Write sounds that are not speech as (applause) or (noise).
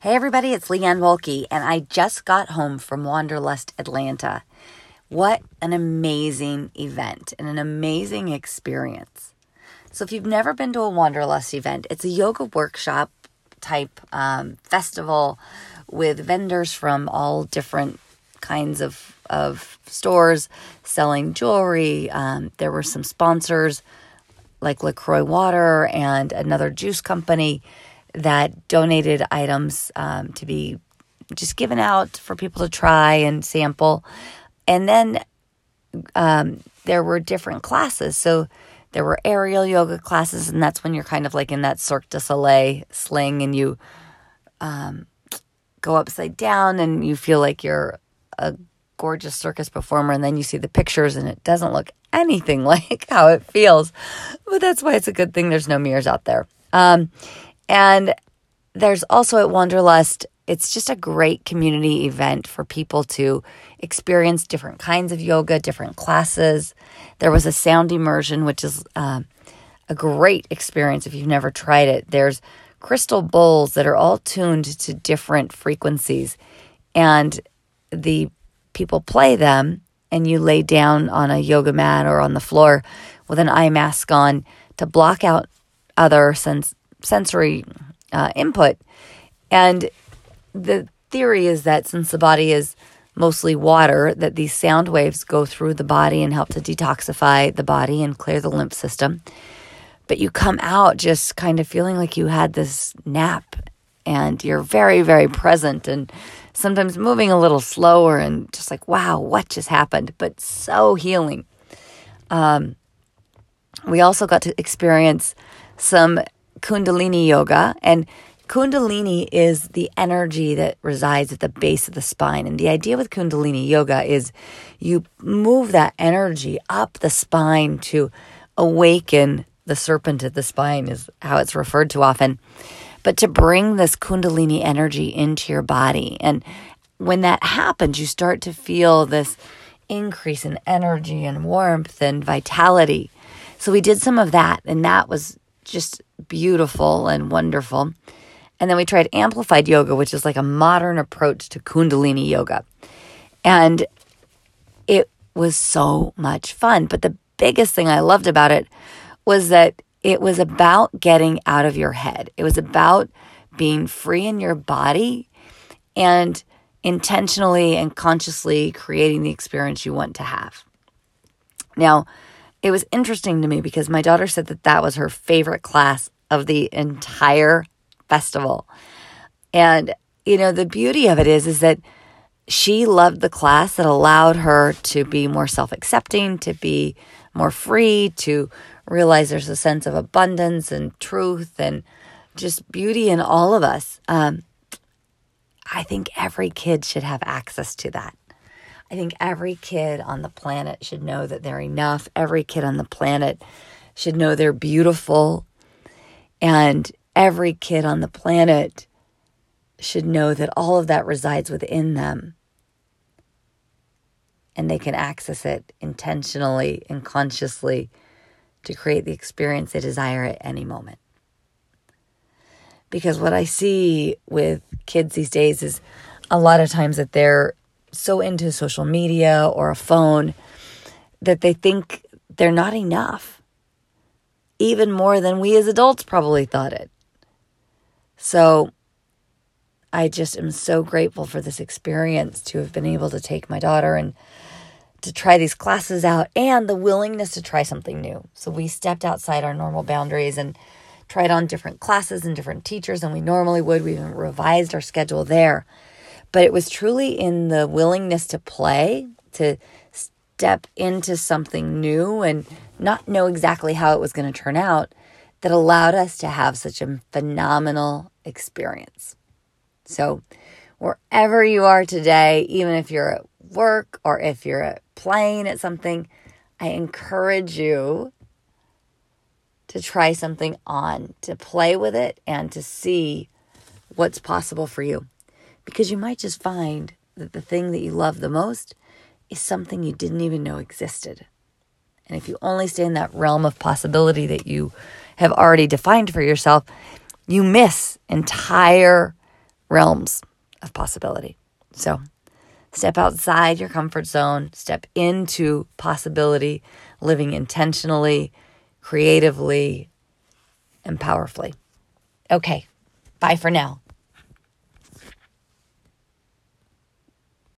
Hey everybody, it's Leanne Wolke, and I just got home from Wanderlust Atlanta. What an amazing event and an amazing experience. So, if you've never been to a Wanderlust event, it's a yoga workshop type um, festival with vendors from all different kinds of, of stores selling jewelry. Um, there were some sponsors like LaCroix Water and another juice company that donated items um, to be just given out for people to try and sample. And then um, there were different classes. So there were aerial yoga classes, and that's when you're kind of like in that Cirque du Soleil sling and you um, go upside down and you feel like you're a gorgeous circus performer. And then you see the pictures, and it doesn't look anything (laughs) like how it feels. But that's why it's a good thing there's no mirrors out there. Um, and there's also at Wanderlust, it's just a great community event for people to experience different kinds of yoga, different classes. There was a sound immersion, which is uh, a great experience if you've never tried it. There's crystal bowls that are all tuned to different frequencies, and the people play them, and you lay down on a yoga mat or on the floor with an eye mask on to block out other sense sensory uh, input. And the theory is that since the body is mostly water, that these sound waves go through the body and help to detoxify the body and clear the lymph system. But you come out just kind of feeling like you had this nap and you're very, very present and sometimes moving a little slower and just like, wow, what just happened? But so healing. Um, we also got to experience some Kundalini yoga. And Kundalini is the energy that resides at the base of the spine. And the idea with Kundalini yoga is you move that energy up the spine to awaken the serpent at the spine, is how it's referred to often. But to bring this Kundalini energy into your body. And when that happens, you start to feel this increase in energy and warmth and vitality. So we did some of that, and that was just beautiful and wonderful. And then we tried amplified yoga, which is like a modern approach to Kundalini yoga. And it was so much fun. But the biggest thing I loved about it was that it was about getting out of your head, it was about being free in your body and intentionally and consciously creating the experience you want to have. Now, it was interesting to me because my daughter said that that was her favorite class of the entire festival. And you know, the beauty of it is is that she loved the class that allowed her to be more self-accepting, to be more free, to realize there's a sense of abundance and truth and just beauty in all of us. Um, I think every kid should have access to that. I think every kid on the planet should know that they're enough. Every kid on the planet should know they're beautiful. And every kid on the planet should know that all of that resides within them. And they can access it intentionally and consciously to create the experience they desire at any moment. Because what I see with kids these days is a lot of times that they're so into social media or a phone that they think they're not enough, even more than we as adults probably thought it. So I just am so grateful for this experience to have been able to take my daughter and to try these classes out and the willingness to try something new. So we stepped outside our normal boundaries and tried on different classes and different teachers than we normally would. We even revised our schedule there but it was truly in the willingness to play, to step into something new and not know exactly how it was going to turn out that allowed us to have such a phenomenal experience. So, wherever you are today, even if you're at work or if you're playing at something, I encourage you to try something on, to play with it, and to see what's possible for you because you might just find that the thing that you love the most is something you didn't even know existed. And if you only stay in that realm of possibility that you have already defined for yourself, you miss entire realms of possibility. So step outside your comfort zone, step into possibility, living intentionally, creatively, and powerfully. Okay, bye for now.